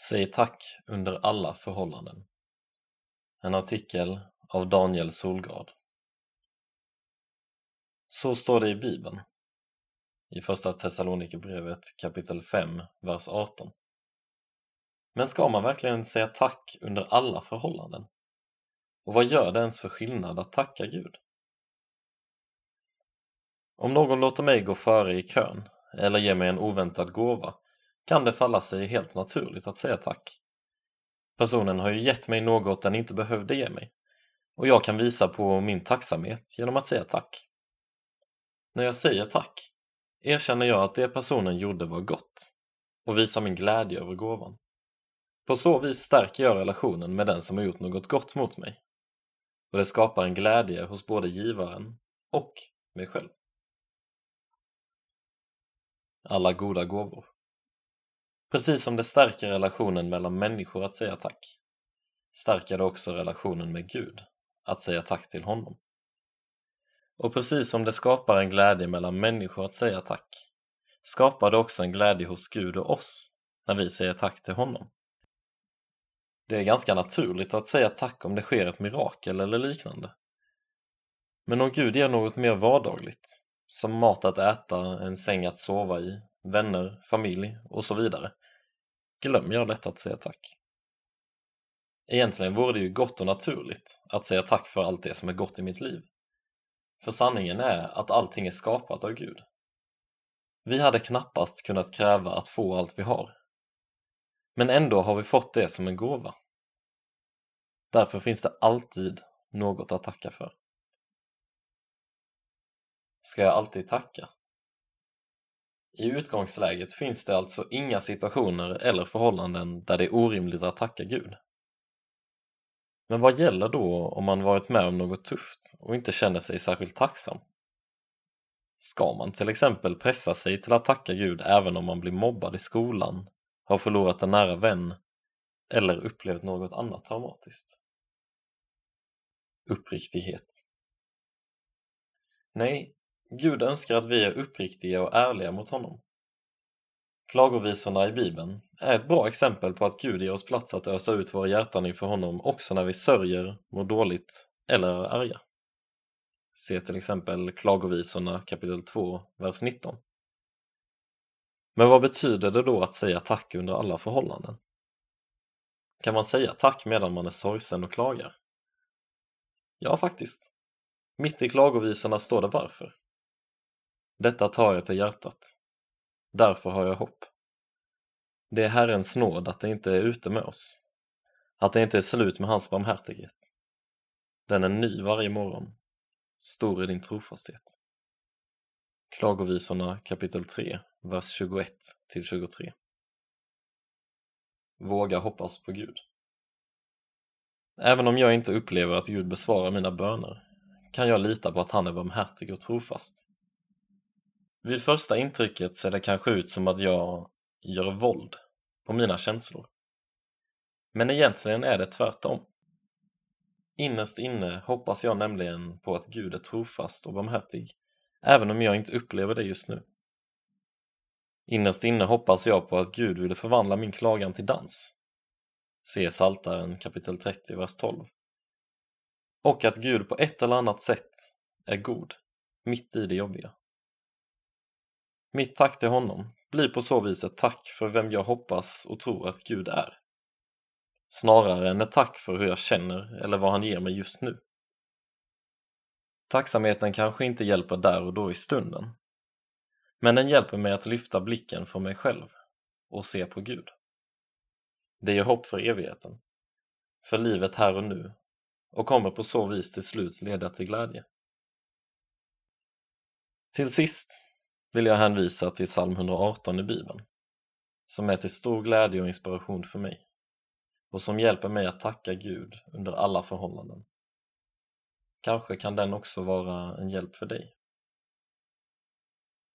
Säg tack under alla förhållanden. En artikel av Daniel Solgard. Så står det i Bibeln, i Första Thessalonikerbrevet kapitel 5, vers 18. Men ska man verkligen säga tack under alla förhållanden? Och vad gör det ens för skillnad att tacka Gud? Om någon låter mig gå före i kön eller ger mig en oväntad gåva kan det falla sig helt naturligt att säga tack. Personen har ju gett mig något den inte behövde ge mig och jag kan visa på min tacksamhet genom att säga tack. När jag säger tack erkänner jag att det personen gjorde var gott och visar min glädje över gåvan. På så vis stärker jag relationen med den som har gjort något gott mot mig och det skapar en glädje hos både givaren och mig själv. Alla goda gåvor Precis som det stärker relationen mellan människor att säga tack, stärker det också relationen med Gud, att säga tack till honom. Och precis som det skapar en glädje mellan människor att säga tack, skapar det också en glädje hos Gud och oss när vi säger tack till honom. Det är ganska naturligt att säga tack om det sker ett mirakel eller liknande. Men om Gud ger något mer vardagligt, som mat att äta, en säng att sova i, vänner, familj och så vidare, glömmer jag lätt att säga tack. Egentligen vore det ju gott och naturligt att säga tack för allt det som är gott i mitt liv. För sanningen är att allting är skapat av Gud. Vi hade knappast kunnat kräva att få allt vi har. Men ändå har vi fått det som en gåva. Därför finns det alltid något att tacka för. Ska jag alltid tacka? I utgångsläget finns det alltså inga situationer eller förhållanden där det är orimligt att tacka Gud. Men vad gäller då om man varit med om något tufft och inte känner sig särskilt tacksam? Ska man till exempel pressa sig till att tacka Gud även om man blir mobbad i skolan, har förlorat en nära vän eller upplevt något annat traumatiskt? Uppriktighet Nej, Gud önskar att vi är uppriktiga och ärliga mot honom. Klagovisorna i Bibeln är ett bra exempel på att Gud ger oss plats att ösa ut våra hjärtan inför honom också när vi sörjer, mår dåligt eller är arga. Se till exempel Klagovisorna kapitel 2, vers 19. Men vad betyder det då att säga tack under alla förhållanden? Kan man säga tack medan man är sorgsen och klagar? Ja, faktiskt. Mitt i klagovisorna står det varför. Detta tar jag till hjärtat. Därför har jag hopp. Det är Herrens nåd att det inte är ute med oss, att det inte är slut med hans barmhärtighet. Den är ny varje morgon, stor är din trofasthet. Klagovisorna kapitel 3, vers 21-23 Våga hoppas på Gud. Även om jag inte upplever att Gud besvarar mina böner kan jag lita på att han är barmhärtig och trofast. Vid första intrycket ser det kanske ut som att jag gör våld på mina känslor. Men egentligen är det tvärtom. Innerst inne hoppas jag nämligen på att Gud är trofast och barmhärtig, även om jag inte upplever det just nu. Innerst inne hoppas jag på att Gud ville förvandla min klagan till dans. Se Saltaren kapitel 30, vers 12. Och att Gud på ett eller annat sätt är god, mitt i det jobbiga. Mitt tack till honom blir på så vis ett tack för vem jag hoppas och tror att Gud är. Snarare än ett tack för hur jag känner eller vad han ger mig just nu. Tacksamheten kanske inte hjälper där och då i stunden. Men den hjälper mig att lyfta blicken från mig själv och se på Gud. Det ger hopp för evigheten, för livet här och nu och kommer på så vis till slut leda till glädje. Till sist vill jag hänvisa till psalm 118 i Bibeln, som är till stor glädje och inspiration för mig och som hjälper mig att tacka Gud under alla förhållanden. Kanske kan den också vara en hjälp för dig.